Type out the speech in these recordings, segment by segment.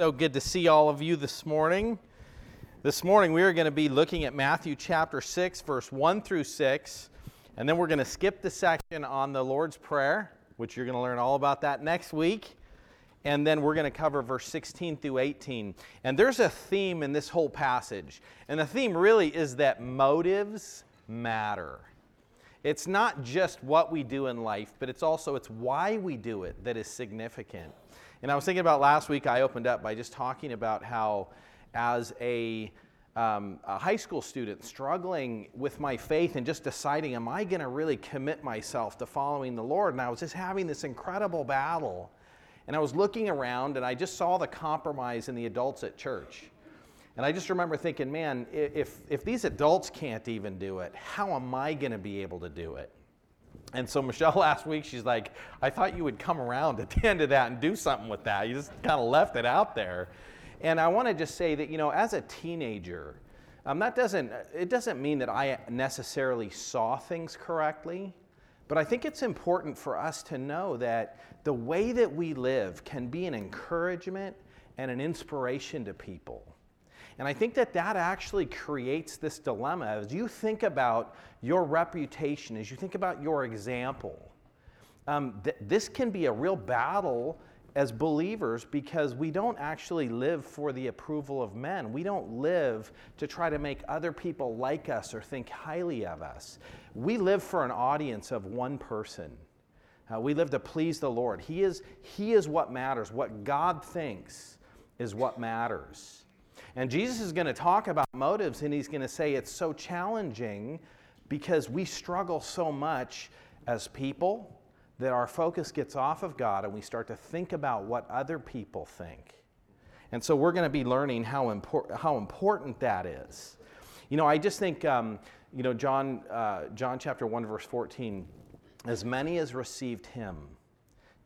So good to see all of you this morning. This morning we are going to be looking at Matthew chapter 6, verse 1 through 6, and then we're going to skip the section on the Lord's Prayer, which you're going to learn all about that next week. And then we're going to cover verse 16 through 18. And there's a theme in this whole passage. And the theme really is that motives matter. It's not just what we do in life, but it's also it's why we do it that is significant. And I was thinking about last week, I opened up by just talking about how, as a, um, a high school student, struggling with my faith and just deciding, am I going to really commit myself to following the Lord? And I was just having this incredible battle. And I was looking around and I just saw the compromise in the adults at church. And I just remember thinking, man, if, if these adults can't even do it, how am I going to be able to do it? And so Michelle last week, she's like, I thought you would come around at the end of that and do something with that. You just kind of left it out there. And I want to just say that, you know, as a teenager, um, that doesn't, it doesn't mean that I necessarily saw things correctly, but I think it's important for us to know that the way that we live can be an encouragement and an inspiration to people. And I think that that actually creates this dilemma as you think about your reputation, as you think about your example. Um, th- this can be a real battle as believers because we don't actually live for the approval of men. We don't live to try to make other people like us or think highly of us. We live for an audience of one person. Uh, we live to please the Lord. He is, he is what matters. What God thinks is what matters. And Jesus is going to talk about motives, and he's going to say it's so challenging because we struggle so much as people that our focus gets off of God and we start to think about what other people think. And so we're going to be learning how, impor- how important that is. You know, I just think, um, you know, John, uh, John chapter 1, verse 14, as many as received him,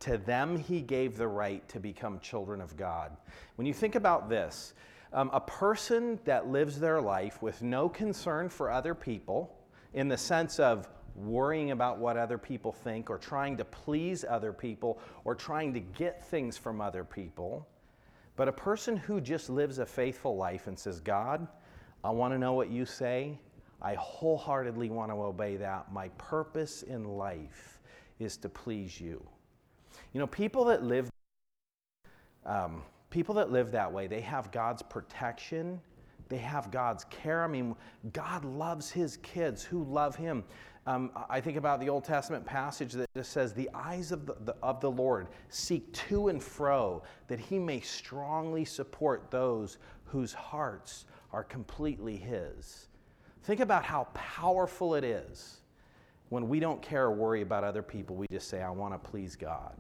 to them he gave the right to become children of God. When you think about this, um, a person that lives their life with no concern for other people, in the sense of worrying about what other people think or trying to please other people or trying to get things from other people, but a person who just lives a faithful life and says, God, I want to know what you say. I wholeheartedly want to obey that. My purpose in life is to please you. You know, people that live, um, people that live that way, they have God's protection, they have God's care. I mean, God loves his kids who love him. Um, I think about the Old Testament passage that just says, The eyes of the, the, of the Lord seek to and fro, that he may strongly support those whose hearts are completely his. Think about how powerful it is when we don't care or worry about other people. We just say, I want to please God.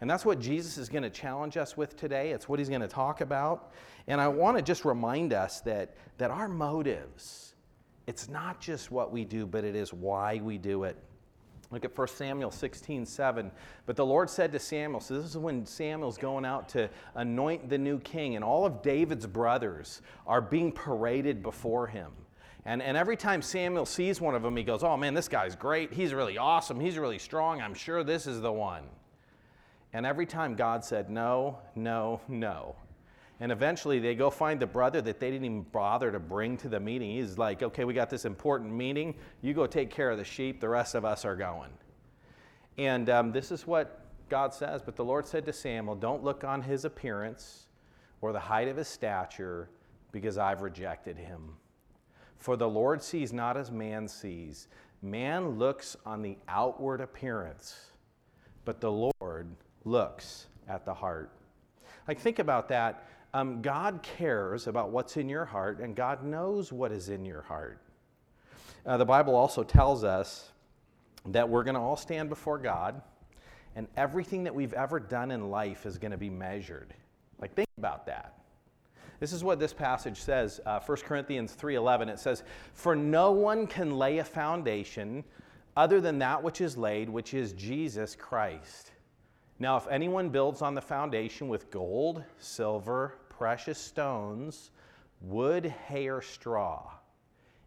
And that's what Jesus is going to challenge us with today. It's what he's going to talk about. And I want to just remind us that, that our motives, it's not just what we do, but it is why we do it. Look at 1 Samuel 16, 7. But the Lord said to Samuel, so this is when Samuel's going out to anoint the new king, and all of David's brothers are being paraded before him. And, and every time Samuel sees one of them, he goes, Oh man, this guy's great. He's really awesome. He's really strong. I'm sure this is the one. And every time God said, no, no, no. And eventually they go find the brother that they didn't even bother to bring to the meeting. He's like, okay, we got this important meeting. You go take care of the sheep. The rest of us are going. And um, this is what God says. But the Lord said to Samuel, don't look on his appearance or the height of his stature, because I've rejected him. For the Lord sees not as man sees. Man looks on the outward appearance, but the Lord looks at the heart. Like, think about that. Um, God cares about what's in your heart, and God knows what is in your heart. Uh, the Bible also tells us that we're going to all stand before God, and everything that we've ever done in life is going to be measured. Like, think about that. This is what this passage says, uh, 1 Corinthians 3:11. It says, "For no one can lay a foundation other than that which is laid, which is Jesus Christ." Now, if anyone builds on the foundation with gold, silver, precious stones, wood, hay, or straw,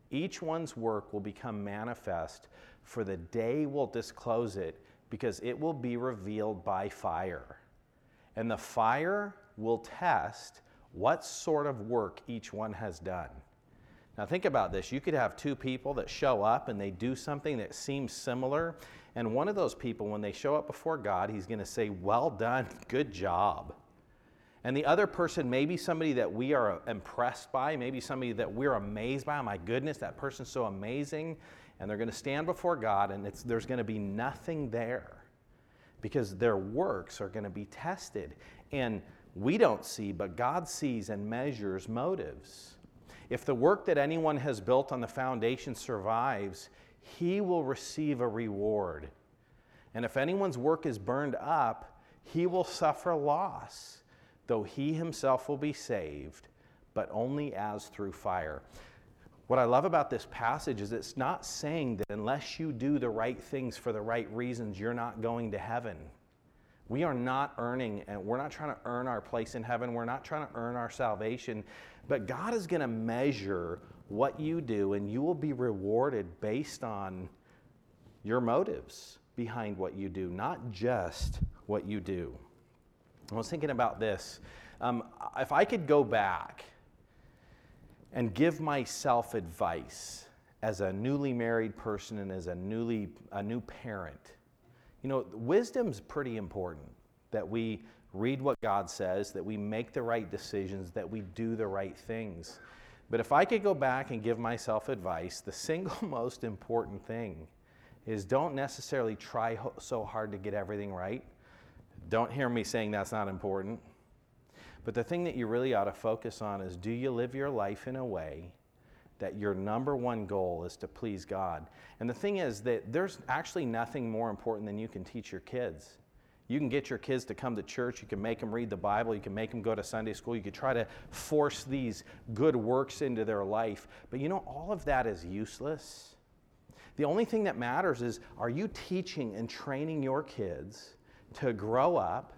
each one's work will become manifest, for the day will disclose it, because it will be revealed by fire. And the fire will test what sort of work each one has done. Now, think about this. You could have two people that show up and they do something that seems similar. And one of those people, when they show up before God, he's going to say, Well done, good job. And the other person may be somebody that we are uh, impressed by, maybe somebody that we're amazed by. My goodness, that person's so amazing. And they're going to stand before God, and there's going to be nothing there because their works are going to be tested. And we don't see, but God sees and measures motives. If the work that anyone has built on the foundation survives, he will receive a reward. And if anyone's work is burned up, he will suffer loss, though he himself will be saved, but only as through fire. What I love about this passage is it's not saying that unless you do the right things for the right reasons, you're not going to heaven. We are not earning, and we're not trying to earn our place in heaven. We're not trying to earn our salvation. But God is going to measure what you do, and you will be rewarded based on your motives behind what you do, not just what you do. I was thinking about this. Um, if I could go back and give myself advice as a newly married person and as a newly a new parent, you know, wisdom's pretty important that we read what God says, that we make the right decisions, that we do the right things. But if I could go back and give myself advice, the single most important thing is don't necessarily try so hard to get everything right. Don't hear me saying that's not important. But the thing that you really ought to focus on is do you live your life in a way that your number one goal is to please God? And the thing is that there's actually nothing more important than you can teach your kids. You can get your kids to come to church. You can make them read the Bible. You can make them go to Sunday school. You can try to force these good works into their life. But you know, all of that is useless. The only thing that matters is are you teaching and training your kids to grow up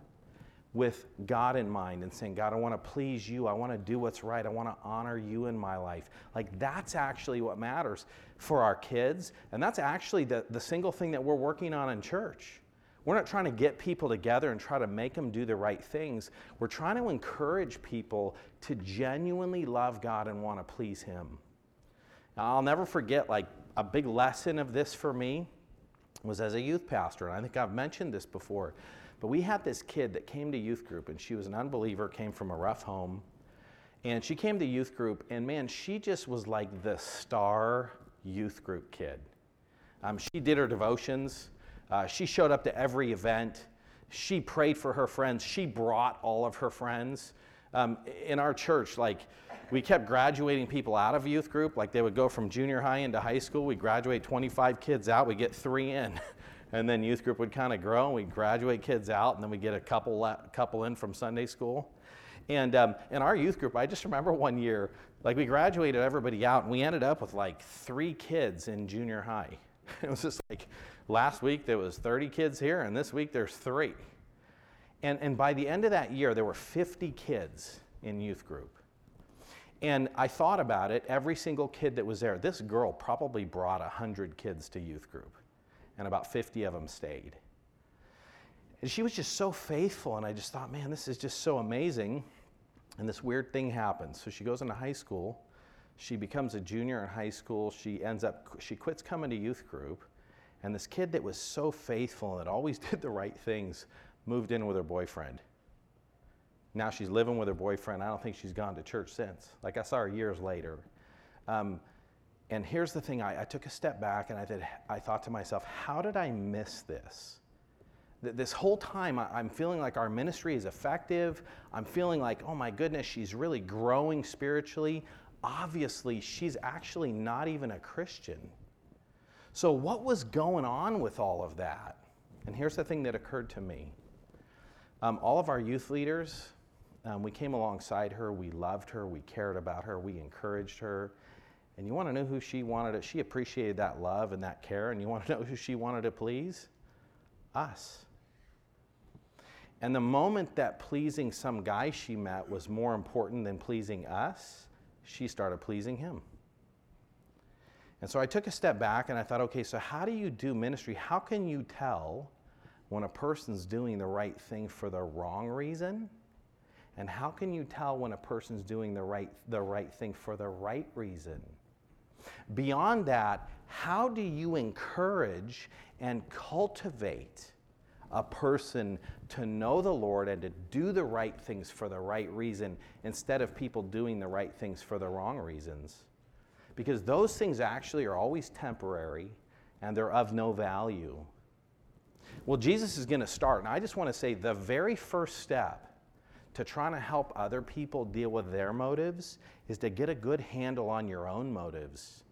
with God in mind and saying, God, I want to please you. I want to do what's right. I want to honor you in my life. Like, that's actually what matters for our kids. And that's actually the, the single thing that we're working on in church. We're not trying to get people together and try to make them do the right things. We're trying to encourage people to genuinely love God and want to please Him. Now, I'll never forget, like, a big lesson of this for me was as a youth pastor. And I think I've mentioned this before. But we had this kid that came to youth group, and she was an unbeliever, came from a rough home. And she came to youth group, and man, she just was like the star youth group kid. Um, she did her devotions. Uh, she showed up to every event. She prayed for her friends. She brought all of her friends. Um, in our church, like we kept graduating people out of youth group. Like they would go from junior high into high school. We graduate 25 kids out. We get three in. and then youth group would kind of grow. And we graduate kids out, and then we get a couple, couple in from Sunday school. And um, in our youth group, I just remember one year, like we graduated everybody out, and we ended up with like three kids in junior high. It was just like, Last week there was 30 kids here, and this week there's three. And, and by the end of that year, there were 50 kids in youth group. And I thought about it, every single kid that was there, this girl probably brought 100 kids to youth group, and about 50 of them stayed. And she was just so faithful, and I just thought, man, this is just so amazing. And this weird thing happens. So she goes into high school, she becomes a junior in high school, she ends up, she quits coming to youth group, and this kid that was so faithful and that always did the right things moved in with her boyfriend. Now she's living with her boyfriend. I don't think she's gone to church since. Like I saw her years later. Um, and here's the thing I, I, took a step back and I, did, I thought to myself, how did I miss this? This whole time, I'm feeling like our ministry is effective. I'm feeling like, oh my goodness, she's really growing spiritually. Obviously, she's actually not even a Christian. So, what was going on with all of that? And here's the thing that occurred to me um, all of our youth leaders, um, we came alongside her, we loved her, we cared about her, we encouraged her. And you want to know who she wanted to, she appreciated that love and that care, and you want to know who she wanted to please? Us. And the moment that pleasing some guy she met was more important than pleasing us, she started pleasing him. And so I took a step back and I thought, okay, so how do you do ministry? How can you tell when a person's doing the right thing for the wrong reason And how can you tell when a person's doing the right, the right thing for the right reason? Beyond that, how do you encourage and cultivate a person to know the Lord and to do the right things for the right reason instead of people doing the right things for the wrong reasons? Because those things actually are always temporary and they're of no value. Well, Jesus is going to start, and I just want to say the very first step to trying to help other people deal with their motives is to get a good handle on your own motives.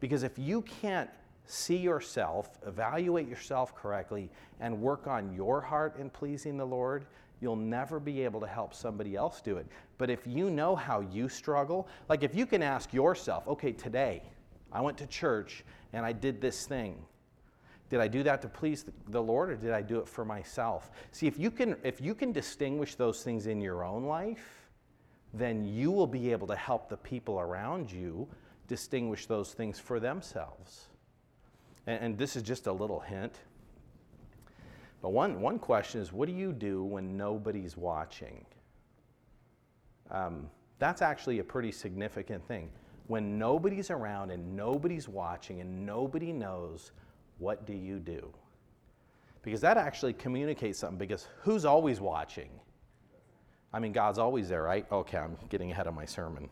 Because if you can't see yourself, evaluate yourself correctly, and work on your heart in pleasing the Lord, you'll never be able to help somebody else do it. But if you know how you struggle, like if you can ask yourself, okay, today I went to church and I did this thing. Did I do that to please the Lord or did I do it for myself? See, if you can if you can distinguish those things in your own life, then you will be able to help the people around you distinguish those things for themselves. And, and this is just a little hint. But one, one question is what do you do when nobody's watching? Um, that's actually a pretty significant thing. When nobody's around and nobody's watching and nobody knows, what do you do? Because that actually communicates something, because who's always watching? I mean, God's always there, right? Okay, I'm getting ahead of my sermon.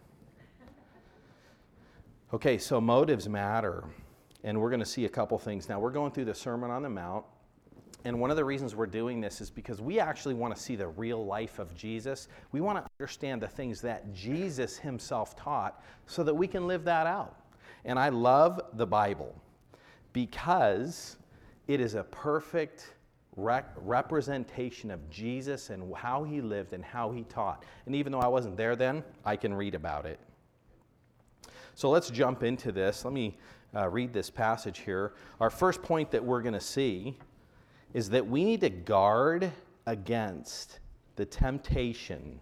Okay, so motives matter. And we're going to see a couple things. Now, we're going through the Sermon on the Mount. And one of the reasons we're doing this is because we actually want to see the real life of Jesus. We want to understand the things that Jesus himself taught so that we can live that out. And I love the Bible because it is a perfect rec- representation of Jesus and how he lived and how he taught. And even though I wasn't there then, I can read about it. So let's jump into this. Let me uh, read this passage here. Our first point that we're going to see is that we need to guard against the temptation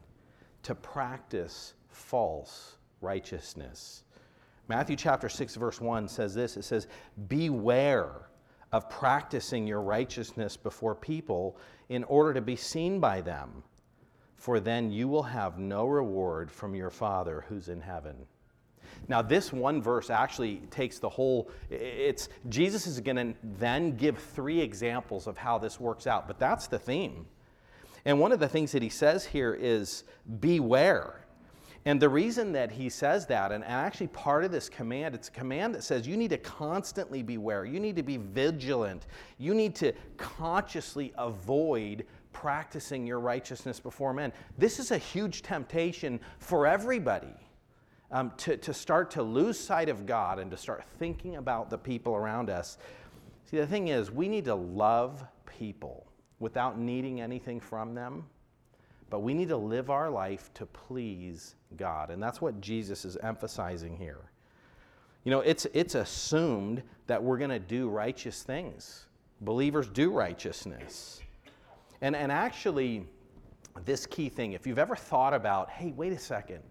to practice false righteousness. Matthew chapter 6, verse 1 says this it says, Beware of practicing your righteousness before people in order to be seen by them, for then you will have no reward from your Father who's in heaven. Now, this one verse actually takes the whole, it's, Jesus is going to then give three examples of how this works out, but that's the theme. And one of the things that he says here is beware. And the reason that he says that, and actually part of this command, it's a command that says you need to constantly beware. You need to be vigilant. You need to consciously avoid practicing your righteousness before men. This is a huge temptation for everybody um, to, to start to lose sight of God and to start thinking about the people around us. See, the thing is, we need to love people without needing anything from them, but we need to live our life to please God. And that's what Jesus is emphasizing here. You know, it's, it's assumed that we're going to do righteous things. Believers do righteousness. And, and actually, this key thing, if you've ever thought about, hey, wait a second,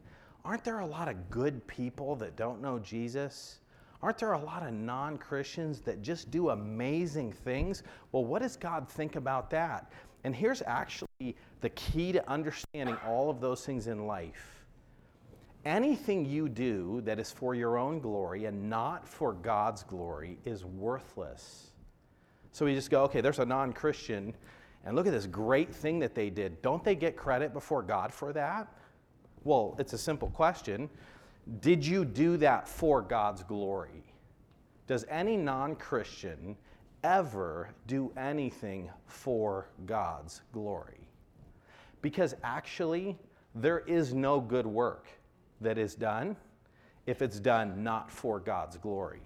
aren't there a lot of good people that don't know Jesus? Aren't there a lot of non Christians that just do amazing things? Well, what does God think about that? And here's actually the key to understanding all of those things in life. Anything you do that is for your own glory and not for God's glory is worthless. So we just go, okay, there's a non Christian, and look at this great thing that they did. Don't they get credit before God for that? Well, it's a simple question. Did you do that for God's glory? Does any non Christian ever do anything for God's glory? Because actually, there is no good work that is done if it's done not for God's glory.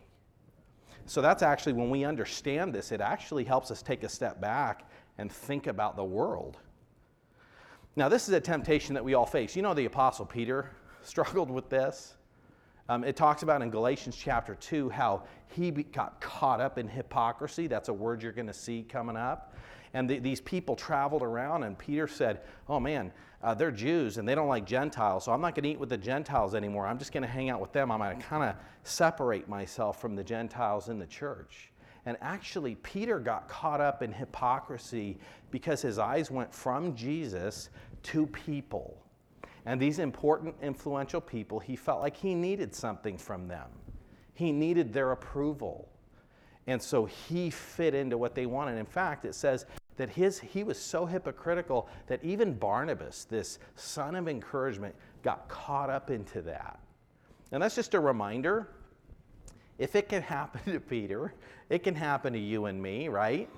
So that's actually when we understand this, it actually helps us take a step back and think about the world. Now, this is a temptation that we all face. You know, the Apostle Peter struggled with this. Um, it talks about in Galatians chapter 2 how he got caught up in hypocrisy. That's a word you're going to see coming up. And the, these people traveled around, and Peter said, Oh man, uh, they're Jews and they don't like Gentiles, so I'm not going to eat with the Gentiles anymore. I'm just going to hang out with them. I'm going to kind of separate myself from the Gentiles in the church. And actually, Peter got caught up in hypocrisy because his eyes went from Jesus to people. And these important, influential people, he felt like he needed something from them. He needed their approval. And so he fit into what they wanted. In fact, it says that his, he was so hypocritical that even Barnabas, this son of encouragement, got caught up into that. And that's just a reminder if it can happen to Peter, it can happen to you and me, right?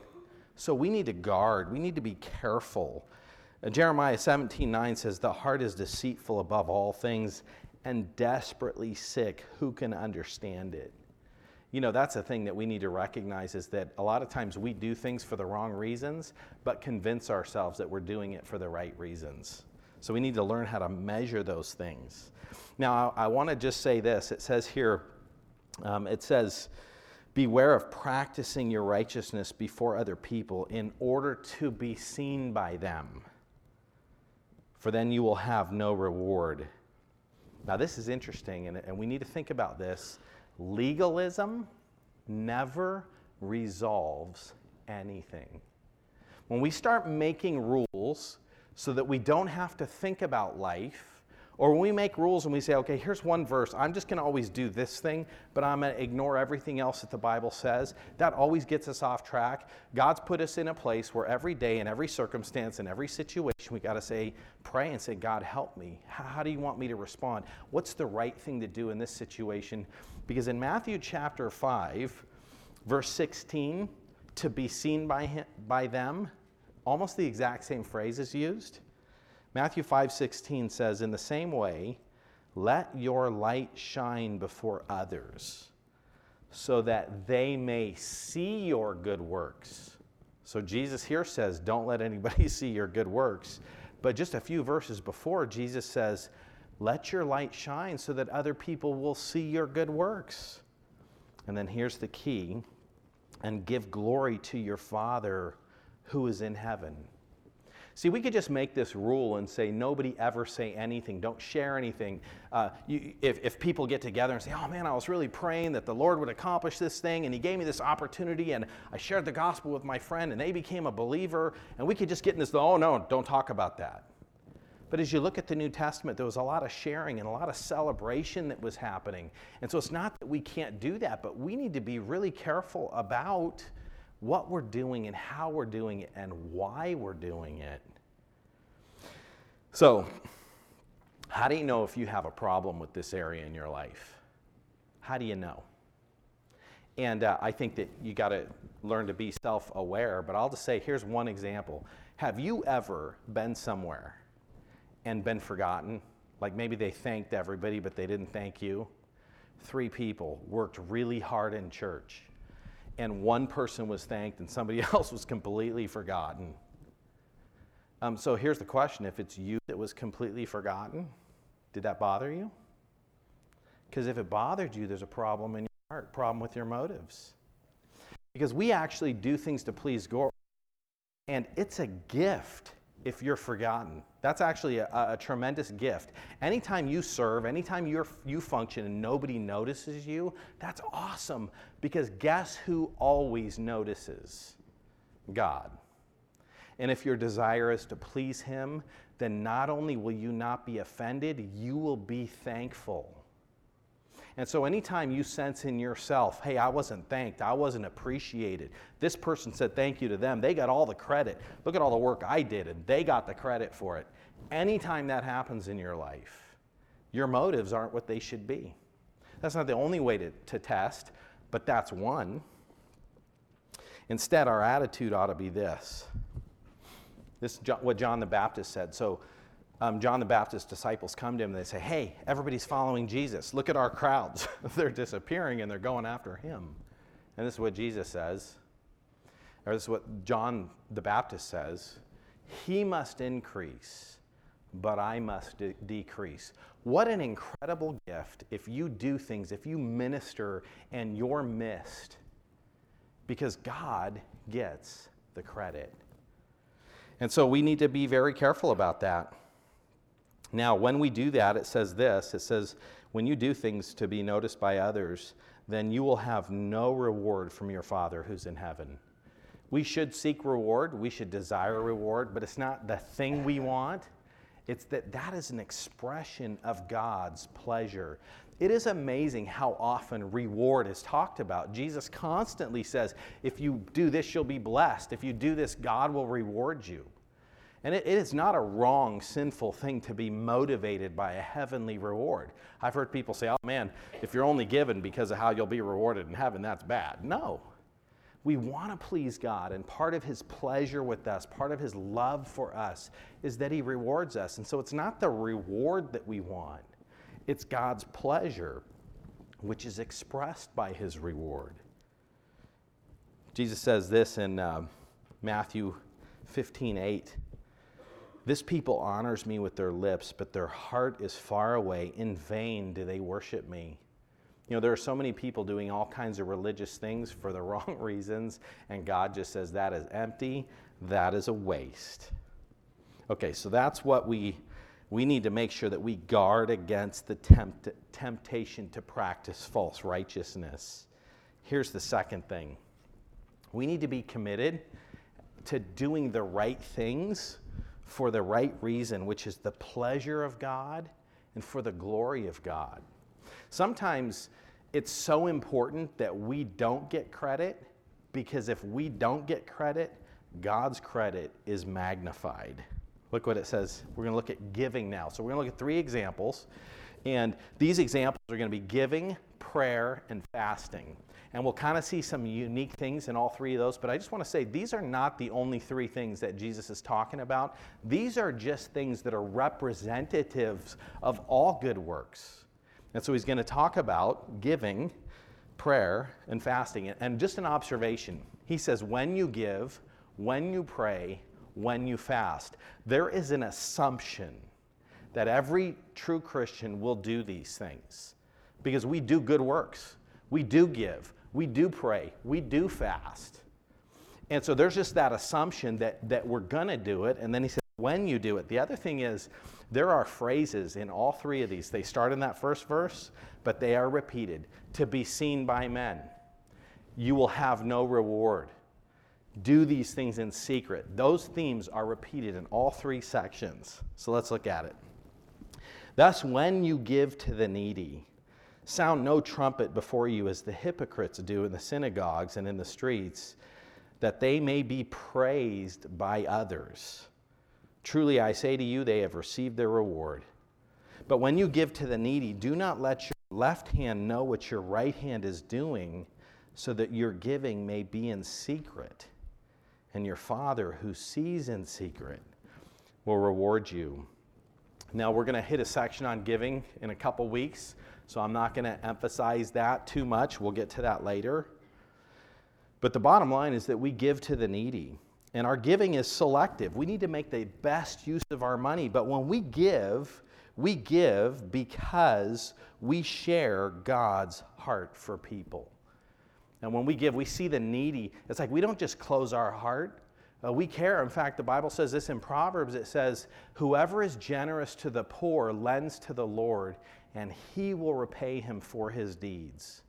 So we need to guard, we need to be careful. Jeremiah 17 9 says, The heart is deceitful above all things and desperately sick. Who can understand it? You know, that's a thing that we need to recognize is that a lot of times we do things for the wrong reasons, but convince ourselves that we're doing it for the right reasons. So we need to learn how to measure those things. Now, I, I want to just say this. It says here, um, it says, Beware of practicing your righteousness before other people in order to be seen by them, for then you will have no reward. Now, this is interesting, and, and we need to think about this. Legalism never resolves anything. When we start making rules so that we don't have to think about life, or when we make rules and we say, okay, here's one verse, I'm just going to always do this thing, but I'm going to ignore everything else that the Bible says, that always gets us off track. God's put us in a place where every day, in every circumstance, in every situation, we got to say, pray and say, God, help me. How do you want me to respond? What's the right thing to do in this situation? Because in Matthew chapter 5, verse 16, to be seen by, him, by them, almost the exact same phrase is used. Matthew 5:16 says in the same way, let your light shine before others so that they may see your good works. So Jesus here says, don't let anybody see your good works. But just a few verses before, Jesus says, let your light shine so that other people will see your good works. And then here's the key and give glory to your Father who is in heaven. See, we could just make this rule and say nobody ever say anything, don't share anything. Uh, you, if, if people get together and say, oh man, I was really praying that the Lord would accomplish this thing and He gave me this opportunity and I shared the gospel with my friend and they became a believer, and we could just get in this, oh no, don't talk about that. But as you look at the New Testament, there was a lot of sharing and a lot of celebration that was happening. And so it's not that we can't do that, but we need to be really careful about what we're doing and how we're doing it and why we're doing it. So, how do you know if you have a problem with this area in your life? How do you know? And uh, I think that you got to learn to be self aware, but I'll just say here's one example. Have you ever been somewhere and been forgotten? Like maybe they thanked everybody, but they didn't thank you? Three people worked really hard in church and one person was thanked and somebody else was completely forgotten. Um, so here's the question if it's you that was completely forgotten, did that bother you? Because if it bothered you, there's a problem in your heart, problem with your motives. Because we actually do things to please God, and it's a gift if you're forgotten. That's actually a, a, tremendous gift. Anytime you serve, anytime you you function and nobody notices you, that's awesome because guess who always notices? God. And if your desire is to please Him, then not only will you not be offended, you will be thankful. And so, anytime you sense in yourself, hey, I wasn't thanked, I wasn't appreciated, this person said thank you to them, they got all the credit. Look at all the work I did, and they got the credit for it. Anytime that happens in your life, your motives aren't what they should be. That's not the only way to, to test, but that's one. Instead, our attitude ought to be this. This is what John the Baptist said. So, um, John the Baptist's disciples come to him and they say, Hey, everybody's following Jesus. Look at our crowds. they're disappearing and they're going after him. And this is what Jesus says, or this is what John the Baptist says He must increase, but I must de- decrease. What an incredible gift if you do things, if you minister and you're missed, because God gets the credit. And so we need to be very careful about that. Now, when we do that, it says this it says, when you do things to be noticed by others, then you will have no reward from your Father who's in heaven. We should seek reward, we should desire reward, but it's not the thing we want, It's that that is an expression of God's pleasure. It is amazing how often reward is talked about. Jesus constantly says, if you do this, you'll be blessed. If you do this, God will reward you. And it, it is not a wrong, sinful thing to be motivated by a heavenly reward. I've heard people say, oh man, if you're only given because of how you'll be rewarded in heaven, that's bad. No. We want to please God, and part of His pleasure with us, part of His love for us, is that He rewards us. And so it's not the reward that we want, it's God's pleasure, which is expressed by His reward. Jesus says this in uh, Matthew 15 8. This people honors me with their lips, but their heart is far away. In vain do they worship me. You know, there are so many people doing all kinds of religious things for the wrong reasons, and God just says that is empty, that is a waste. Okay, so that's what we we need to make sure that we guard against the tempt, temptation to practice false righteousness. Here's the second thing. We need to be committed to doing the right things for the right reason, which is the pleasure of God and for the glory of God. Sometimes it's so important that we don't get credit because if we don't get credit, God's credit is magnified. Look what it says. We're going to look at giving now. So we're going to look at three examples. And these examples are going to be giving, prayer, and fasting. And we'll kind of see some unique things in all three of those. But I just want to say these are not the only three things that Jesus is talking about. These are just things that are representatives of all good works. And so he's going to talk about giving, prayer, and fasting. And just an observation he says, when you give, when you pray, when you fast, there is an assumption that every true Christian will do these things because we do good works. We do give. We do pray, we do fast. And so there's just that assumption that, that we're going to do it. And then he says, when you do it. The other thing is, there are phrases in all three of these. They start in that first verse, but they are repeated to be seen by men. You will have no reward. Do these things in secret. Those themes are repeated in all three sections. So let's look at it. Thus, when you give to the needy, Sound no trumpet before you as the hypocrites do in the synagogues and in the streets, that they may be praised by others. Truly I say to you, they have received their reward. But when you give to the needy, do not let your left hand know what your right hand is doing, so that your giving may be in secret. And your Father, who sees in secret, will reward you. Now, we're going to hit a section on giving in a couple weeks. So I'm not going to emphasize that too much. We'll get to that later. But the bottom line is that we give to the needy. And our giving is selective. We need to make the best use of our money. But when we give, we give because we share God's heart for people. And when we give, we see the needy. It's like we don't just close our heart, uh, we care. In fact, the Bible says this in Proverbs it says, Whoever is generous to the poor lends to the Lord, and he will repay him for his deeds.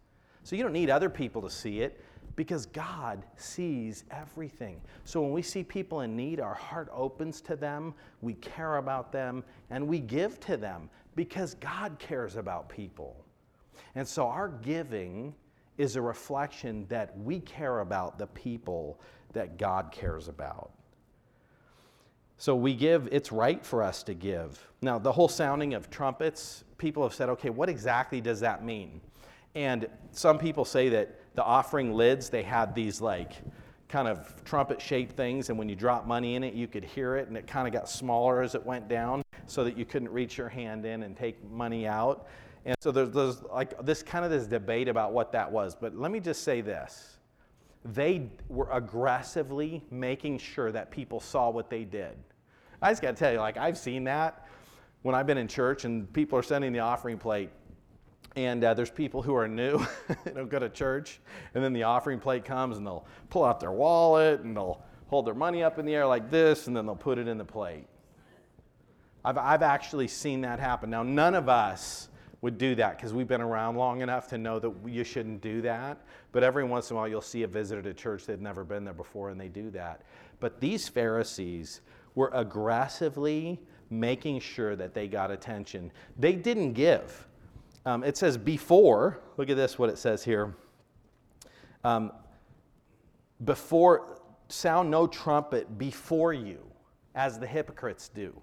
So you don't need other people to see it because God sees everything. So when we see people in need, our heart opens to them, we care about them, and we give to them because God cares about people. And so our giving is a reflection that we care about the people that God cares about. So we give, it's right for us to give. Now, the whole sounding of trumpets, people have said, okay, what exactly does that mean? And some people say that the offering lids, they had these like kind of trumpet shaped things, and when you drop money in it, you could hear it, and it kind of got smaller as it went down so that you couldn't reach your hand in and take money out. And so there's, there's like this kind of this debate about what that was. But let me just say this they were aggressively making sure that people saw what they did. I just got to tell you, like, I've seen that when I've been in church and people are sending the offering plate. And uh, there's people who are new, you know, go to church, and then the offering plate comes and they'll pull out their wallet and they'll hold their money up in the air like this, and then they'll put it in the plate. I've, I've actually seen that happen. Now, none of us would do that because we've been around long enough to know that you shouldn't do that. But every once in a while, you'll see a visitor to church they've never been there before and they do that. But these Pharisees were aggressively making sure that they got attention. They didn't give. Um, it says before, look at this, what it says here. Um, before, sound no trumpet before you, as the hypocrites do.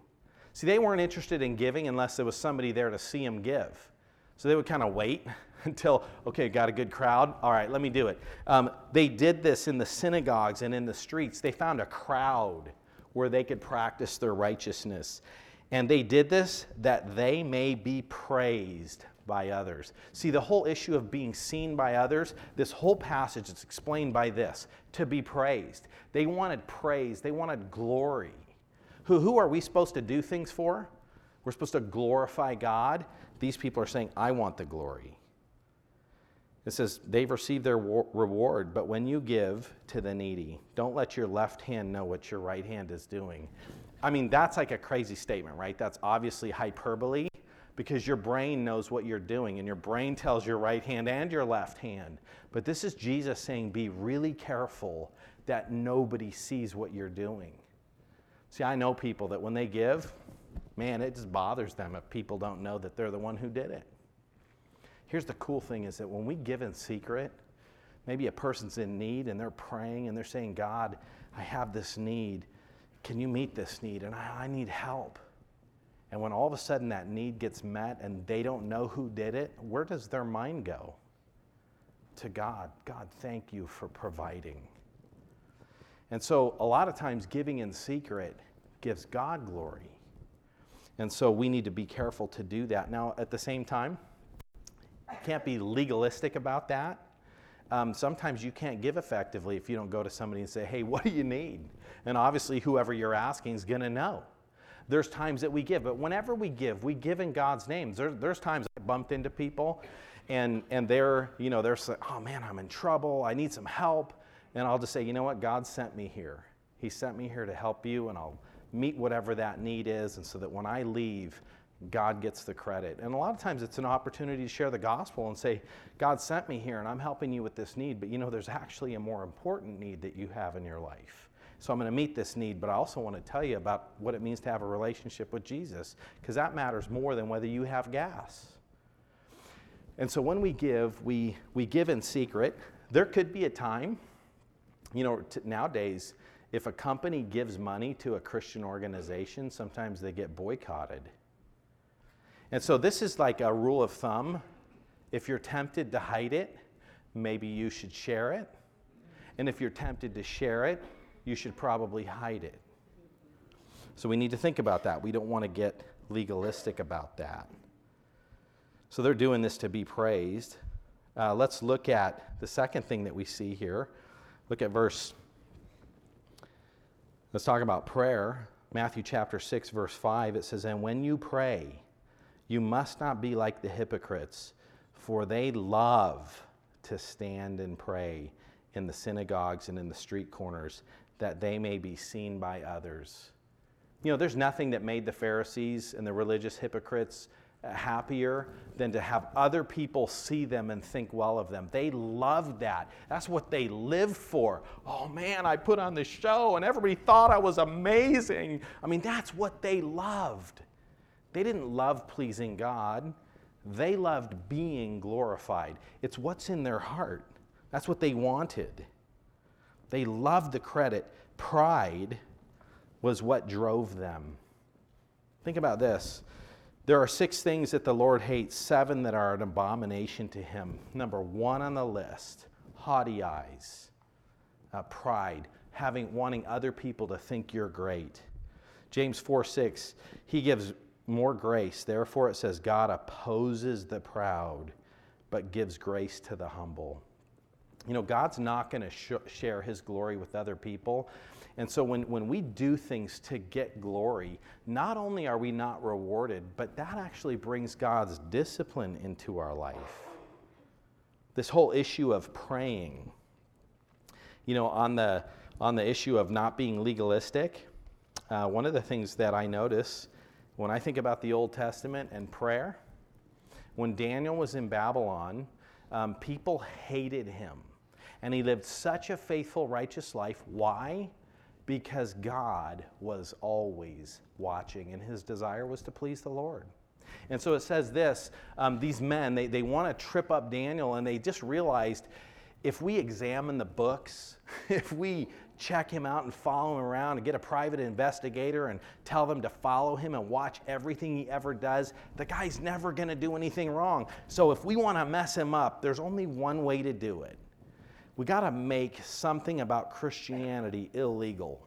See, they weren't interested in giving unless there was somebody there to see them give. So they would kind of wait until, okay, got a good crowd. All right, let me do it. Um, they did this in the synagogues and in the streets. They found a crowd where they could practice their righteousness. And they did this that they may be praised by others. See, the whole issue of being seen by others, this whole passage is explained by this to be praised. They wanted praise, they wanted glory. Who, who are we supposed to do things for? We're supposed to glorify God. These people are saying, I want the glory. It says, they've received their reward, but when you give to the needy, don't let your left hand know what your right hand is doing. I mean, that's like a crazy statement, right? That's obviously hyperbole because your brain knows what you're doing and your brain tells your right hand and your left hand. But this is Jesus saying, be really careful that nobody sees what you're doing. See, I know people that when they give, man, it just bothers them if people don't know that they're the one who did it. Here's the cool thing is that when we give in secret, maybe a person's in need and they're praying and they're saying, God, I have this need. Can you meet this need? And I, I need help. And when all of a sudden that need gets met and they don't know who did it, where does their mind go? To God. God, thank you for providing. And so a lot of times giving in secret gives God glory. And so we need to be careful to do that. Now, at the same time, can't be legalistic about that. Um, sometimes you can't give effectively if you don't go to somebody and say, hey, what do you need? And obviously, whoever you're asking is going to know. There's times that we give, but whenever we give, we give in God's name. There, there's times I bumped into people and, and they're, you know, they're saying, oh man, I'm in trouble. I need some help. And I'll just say, you know what? God sent me here. He sent me here to help you, and I'll meet whatever that need is. And so that when I leave, God gets the credit. And a lot of times it's an opportunity to share the gospel and say, God sent me here and I'm helping you with this need, but you know, there's actually a more important need that you have in your life. So I'm going to meet this need, but I also want to tell you about what it means to have a relationship with Jesus, because that matters more than whether you have gas. And so when we give, we, we give in secret. There could be a time, you know, t- nowadays, if a company gives money to a Christian organization, sometimes they get boycotted. And so this is like a rule of thumb. If you're tempted to hide it, maybe you should share it. And if you're tempted to share it, you should probably hide it. So we need to think about that. We don't want to get legalistic about that. So they're doing this to be praised. Uh, let's look at the second thing that we see here. Look at verse. Let's talk about prayer. Matthew chapter 6, verse 5. It says, And when you pray, you must not be like the hypocrites, for they love to stand and pray in the synagogues and in the street corners that they may be seen by others. You know, there's nothing that made the Pharisees and the religious hypocrites happier than to have other people see them and think well of them. They loved that. That's what they lived for. Oh man, I put on this show and everybody thought I was amazing. I mean, that's what they loved. They didn't love pleasing God, they loved being glorified. It's what's in their heart. That's what they wanted. They loved the credit. Pride was what drove them. Think about this. There are six things that the Lord hates, seven that are an abomination to him. Number one on the list haughty eyes, uh, pride, having wanting other people to think you're great. James 4 6, he gives more grace. Therefore, it says, God opposes the proud, but gives grace to the humble. You know, God's not going to sh- share his glory with other people. And so when, when we do things to get glory, not only are we not rewarded, but that actually brings God's discipline into our life. This whole issue of praying, you know, on the, on the issue of not being legalistic, uh, one of the things that I notice when I think about the Old Testament and prayer, when Daniel was in Babylon, um, people hated him. And he lived such a faithful, righteous life. Why? because God was always watching, and his desire was to please the Lord. And so it says this um, these men, they, they want to trip up Daniel, and they just realized if we examine the books, if we check him out and follow him around and get a private investigator and tell them to follow him and watch everything he ever does, the guy's never going to do anything wrong. So if we want to mess him up, there's only one way to do it. We got to make something about Christianity illegal.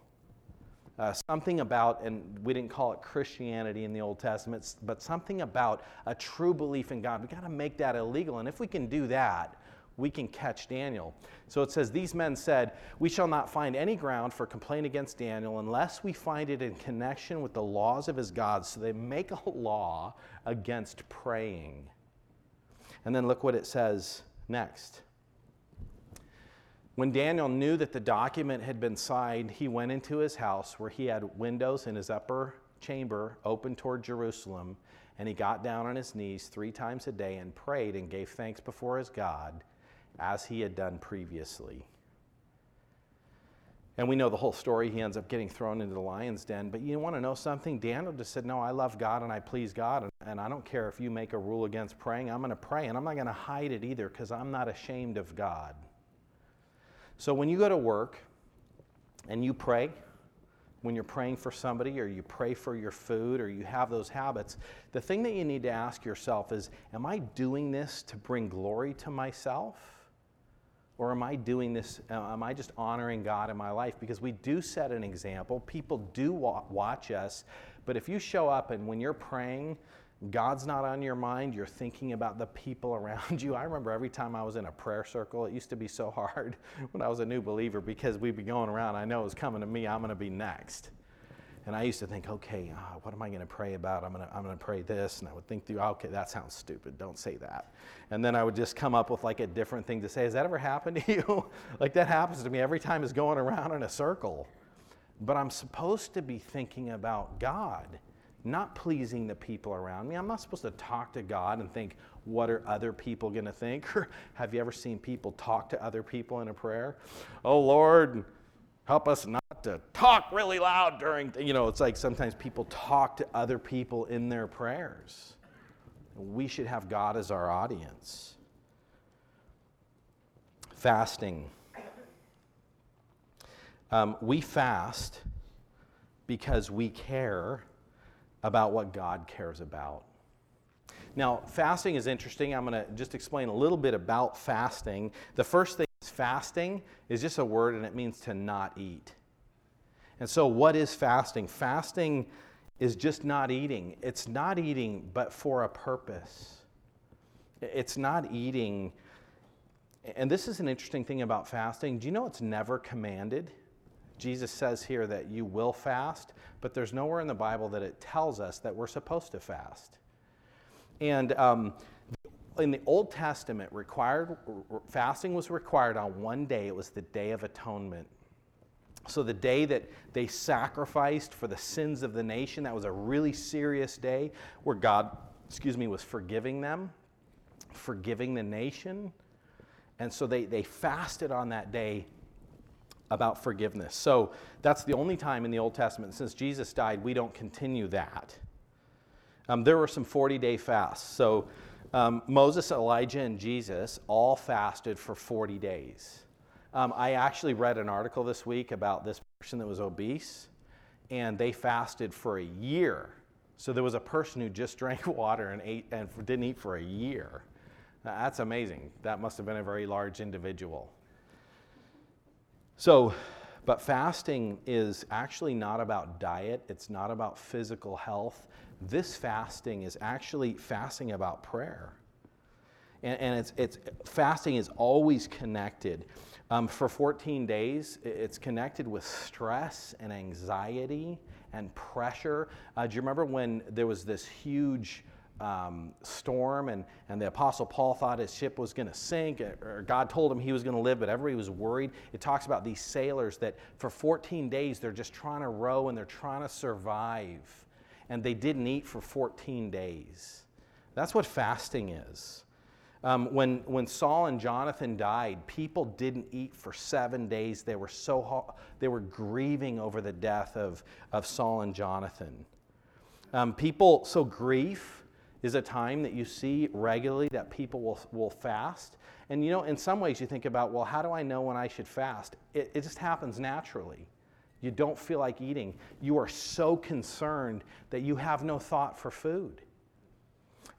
Uh, something about, and we didn't call it Christianity in the Old Testament, but something about a true belief in God. We got to make that illegal. And if we can do that, we can catch Daniel. So it says, These men said, We shall not find any ground for complaint against Daniel unless we find it in connection with the laws of his God. So they make a law against praying. And then look what it says next. When Daniel knew that the document had been signed, he went into his house where he had windows in his upper chamber open toward Jerusalem, and he got down on his knees three times a day and prayed and gave thanks before his God as he had done previously. And we know the whole story. He ends up getting thrown into the lion's den. But you want to know something? Daniel just said, No, I love God and I please God. And, and I don't care if you make a rule against praying. I'm going to pray. And I'm not going to hide it either because I'm not ashamed of God. So when you go to work and you pray, when you're praying for somebody or you pray for your food or you have those habits, the thing that you need to ask yourself is Am I doing this to bring glory to myself? Or am I doing this, uh, am I just honoring God in my life? Because we do set an example. People do wa- watch us. But if you show up and when you're praying, God's not on your mind, you're thinking about the people around you. I remember every time I was in a prayer circle, it used to be so hard when I was a new believer because we'd be going around, I know it was coming to me, I'm going to be next. And I used to think, okay, uh, what am I going to pray about? I'm going to I'm going to pray this. And I would think through, okay, that sounds stupid. Don't say that. And then I would just come up with like a different thing to say. Has that ever happened to you? like that happens to me every time it's going around in a circle. But I'm supposed to be thinking about God, not pleasing the people around me. I'm not supposed to talk to God and think, what are other people going to think? Or have you ever seen people talk to other people in a prayer? Oh, Lord, help us not to talk really loud during, you know, it's like sometimes people talk to other people in their prayers. We should have God as our audience. Fasting. Um, we fast because we care about what God cares about. Now, fasting is interesting. I'm going to just explain a little bit about fasting. The first thing fasting is just a word and it means to not eat. And so, what is fasting? Fasting is just not eating. It's not eating, but for a purpose. It's not eating. And this is an interesting thing about fasting. Do you know it's never commanded? Jesus says here that you will fast, but there's nowhere in the Bible that it tells us that we're supposed to fast. And um, in the Old Testament, required fasting was required on one day. It was the Day of Atonement. So, the day that they sacrificed for the sins of the nation, that was a really serious day where God, excuse me, was forgiving them, forgiving the nation. And so they, they fasted on that day about forgiveness. So, that's the only time in the Old Testament, since Jesus died, we don't continue that. Um, there were some 40 day fasts. So, um, Moses, Elijah, and Jesus all fasted for 40 days. Um, I actually read an article this week about this person that was obese, and they fasted for a year. So there was a person who just drank water and ate and didn't eat for a year. Now, that's amazing. That must have been a very large individual. So, but fasting is actually not about diet, it's not about physical health. This fasting is actually fasting about prayer. And, and it's, it's, fasting is always connected. Um, for 14 days, it's connected with stress and anxiety and pressure. Uh, do you remember when there was this huge um, storm and, and the Apostle Paul thought his ship was going to sink, or God told him he was going to live, but everybody was worried? It talks about these sailors that for 14 days they're just trying to row and they're trying to survive, and they didn't eat for 14 days. That's what fasting is. Um, when, when Saul and Jonathan died, people didn't eat for seven days. They were so they were grieving over the death of, of Saul and Jonathan. Um, people, so grief is a time that you see regularly that people will, will fast. And you know, in some ways, you think about, well, how do I know when I should fast? It, it just happens naturally. You don't feel like eating. You are so concerned that you have no thought for food.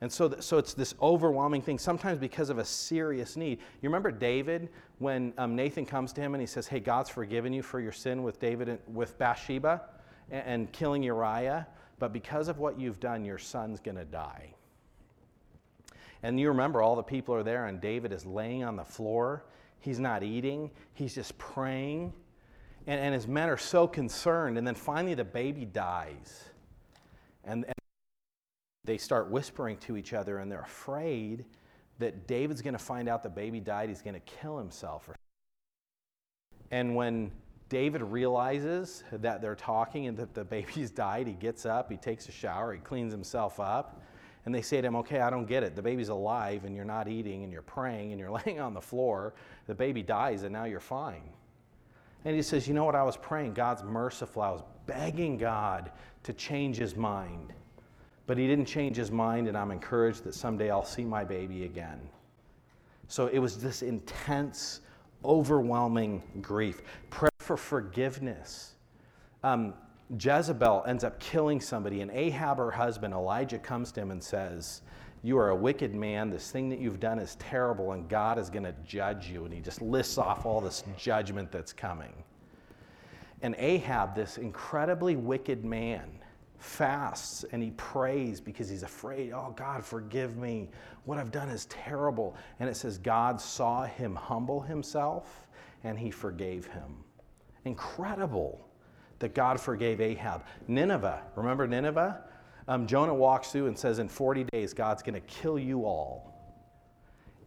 And so, so it's this overwhelming thing, sometimes because of a serious need. You remember David when um, Nathan comes to him and he says, Hey, God's forgiven you for your sin with David and, with Bathsheba and, and killing Uriah, but because of what you've done, your son's going to die. And you remember all the people are there, and David is laying on the floor. He's not eating, he's just praying. And, and his men are so concerned. And then finally, the baby dies. And, and they start whispering to each other, and they're afraid that David's going to find out the baby died. He's going to kill himself. And when David realizes that they're talking and that the baby's died, he gets up, he takes a shower, he cleans himself up. And they say to him, Okay, I don't get it. The baby's alive and you're not eating and you're praying and you're laying on the floor. The baby dies and now you're fine. And he says, You know what? I was praying. God's merciful. I was begging God to change his mind. But he didn't change his mind, and I'm encouraged that someday I'll see my baby again. So it was this intense, overwhelming grief. Pray for forgiveness. Um, Jezebel ends up killing somebody, and Ahab, her husband, Elijah, comes to him and says, You are a wicked man. This thing that you've done is terrible, and God is going to judge you. And he just lists off all this judgment that's coming. And Ahab, this incredibly wicked man, fasts and he prays because he's afraid, oh, God, forgive me. What I've done is terrible. And it says, God saw him humble himself and he forgave him. Incredible that God forgave Ahab. Nineveh, remember Nineveh? Um, Jonah walks through and says, In 40 days, God's going to kill you all.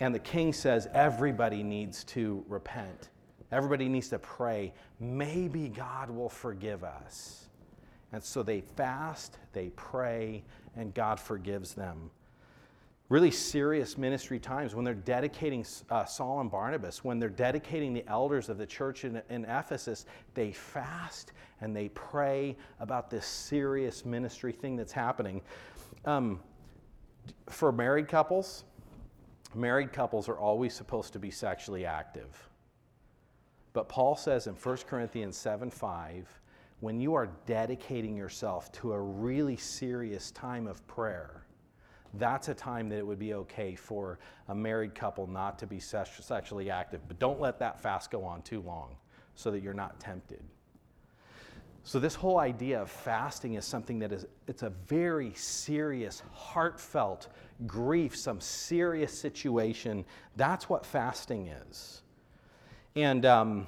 And the king says, Everybody needs to repent. Everybody needs to pray. Maybe God will forgive us. And so they fast, they pray, and God forgives them. Really serious ministry times when they're dedicating uh, Saul and Barnabas, when they're dedicating the elders of the church in, in Ephesus, they fast and they pray about this serious ministry thing that's happening. Um, for married couples, married couples are always supposed to be sexually active. But Paul says in 1 Corinthians 7 5, when you are dedicating yourself to a really serious time of prayer, that's a time that it would be okay for a married couple not to be sexually active. But don't let that fast go on too long so that you're not tempted. So this whole idea of fasting is something that is it's a very serious, heartfelt grief, some serious situation. That's what fasting is. And um,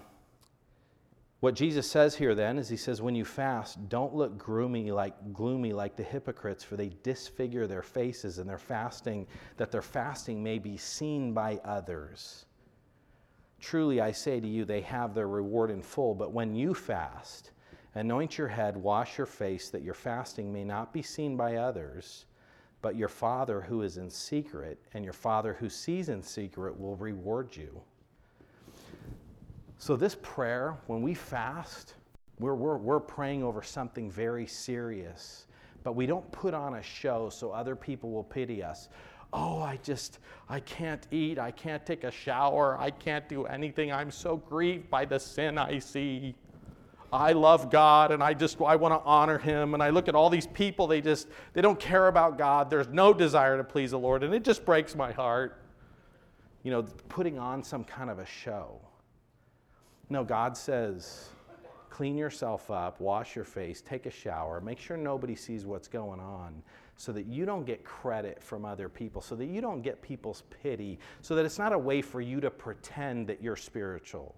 what Jesus says here then is he says, when you fast, don't look gloomy like gloomy like the hypocrites, for they disfigure their faces and their fasting, that their fasting may be seen by others. Truly I say to you, they have their reward in full. But when you fast, anoint your head, wash your face, that your fasting may not be seen by others, but your Father who is in secret, and your Father who sees in secret will reward you. So, this prayer, when we fast, we're, we're, we're praying over something very serious, but we don't put on a show so other people will pity us. Oh, I just, I can't eat, I can't take a shower, I can't do anything. I'm so grieved by the sin I see. I love God and I just I want to honor him and I look at all these people they just they don't care about God. There's no desire to please the Lord and it just breaks my heart. You know, putting on some kind of a show. No, God says, clean yourself up, wash your face, take a shower, make sure nobody sees what's going on so that you don't get credit from other people, so that you don't get people's pity, so that it's not a way for you to pretend that you're spiritual.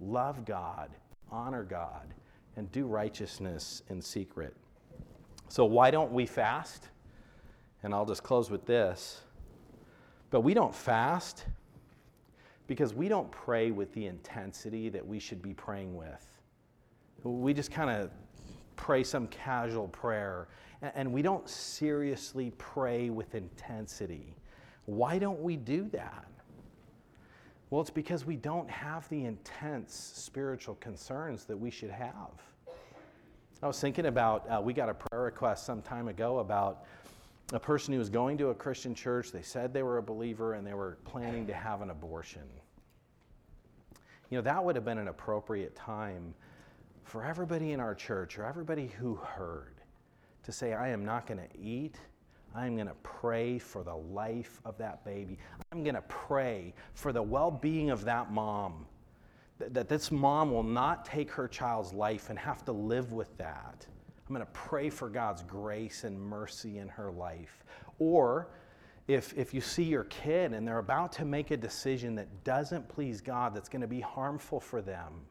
Love God, honor God, and do righteousness in secret. So, why don't we fast? And I'll just close with this. But we don't fast because we don't pray with the intensity that we should be praying with. We just kind of pray some casual prayer, and we don't seriously pray with intensity. Why don't we do that? Well, it's because we don't have the intense spiritual concerns that we should have. I was thinking about, uh, we got a prayer request some time ago about a person who was going to a Christian church. They said they were a believer and they were planning to have an abortion. You know, that would have been an appropriate time for everybody in our church or everybody who heard to say, I am not going to eat I'm going to pray for the life of that baby. I'm going to pray for the well being of that mom. That, that this mom will not take her child's life and have to live with that. I'm going to pray for God's grace and mercy in her life. Or if, if you see your kid and they're about to make a decision that doesn't please God, that's going to be harmful for them,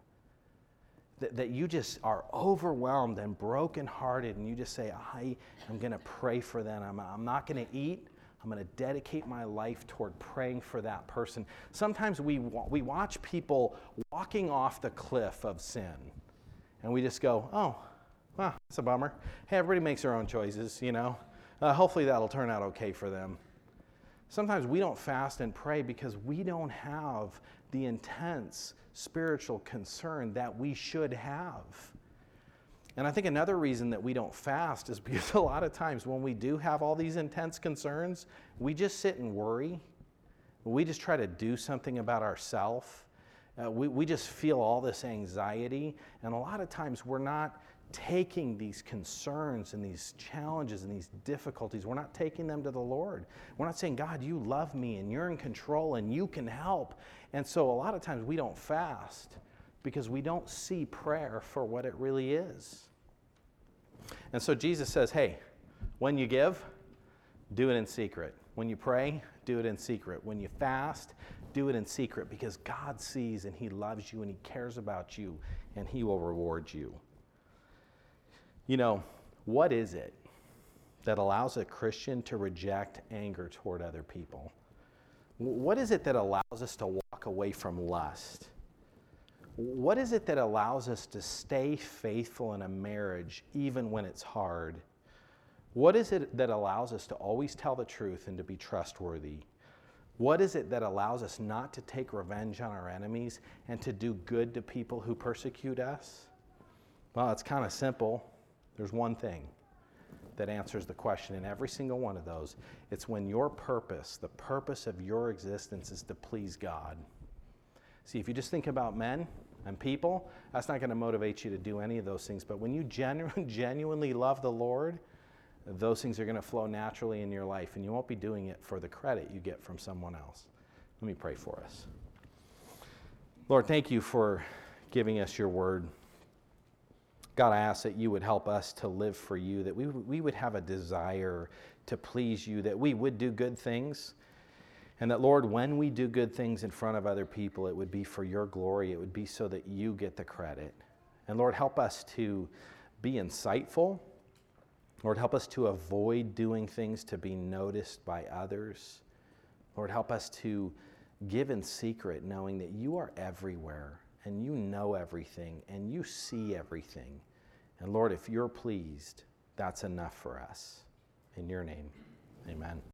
that, that you just are overwhelmed and brokenhearted, and you just say, I am going to pray for them. I'm, I'm not going to eat. I'm going to dedicate my life toward praying for that person. Sometimes we, we watch people walking off the cliff of sin, and we just go, oh, well, that's a bummer. Hey, everybody makes their own choices, you know. Uh, hopefully that'll turn out okay for them. Sometimes we don't fast and pray because we don't have the intense spiritual concern that we should have. And I think another reason that we don't fast is because a lot of times when we do have all these intense concerns, we just sit and worry. We just try to do something about ourselves. Uh, we, we just feel all this anxiety. And a lot of times we're not taking these concerns and these challenges and these difficulties, we're not taking them to the Lord. We're not saying, God, you love me and you're in control and you can help. And so a lot of times we don't fast because we don't see prayer for what it really is. And so Jesus says, hey, when you give, do it in secret. When you pray, do it in secret. When you fast, do it in secret because God sees and He loves you and He cares about you and He will reward you. You know, what is it that allows a Christian to reject anger toward other people? What is it that allows us to walk away from lust? What is it that allows us to stay faithful in a marriage even when it's hard? What is it that allows us to always tell the truth and to be trustworthy? What is it that allows us not to take revenge on our enemies and to do good to people who persecute us? Well, it's kind of simple. There's one thing that answers the question in every single one of those. It's when your purpose, the purpose of your existence, is to please God. See, if you just think about men and people, that's not going to motivate you to do any of those things. But when you genu- genuinely love the Lord, those things are going to flow naturally in your life, and you won't be doing it for the credit you get from someone else. Let me pray for us. Lord, thank you for giving us your word. God, I ask that you would help us to live for you, that we, we would have a desire to please you, that we would do good things. And that, Lord, when we do good things in front of other people, it would be for your glory. It would be so that you get the credit. And Lord, help us to be insightful. Lord, help us to avoid doing things to be noticed by others. Lord, help us to give in secret, knowing that you are everywhere and you know everything and you see everything. And Lord, if you're pleased, that's enough for us. In your name, amen.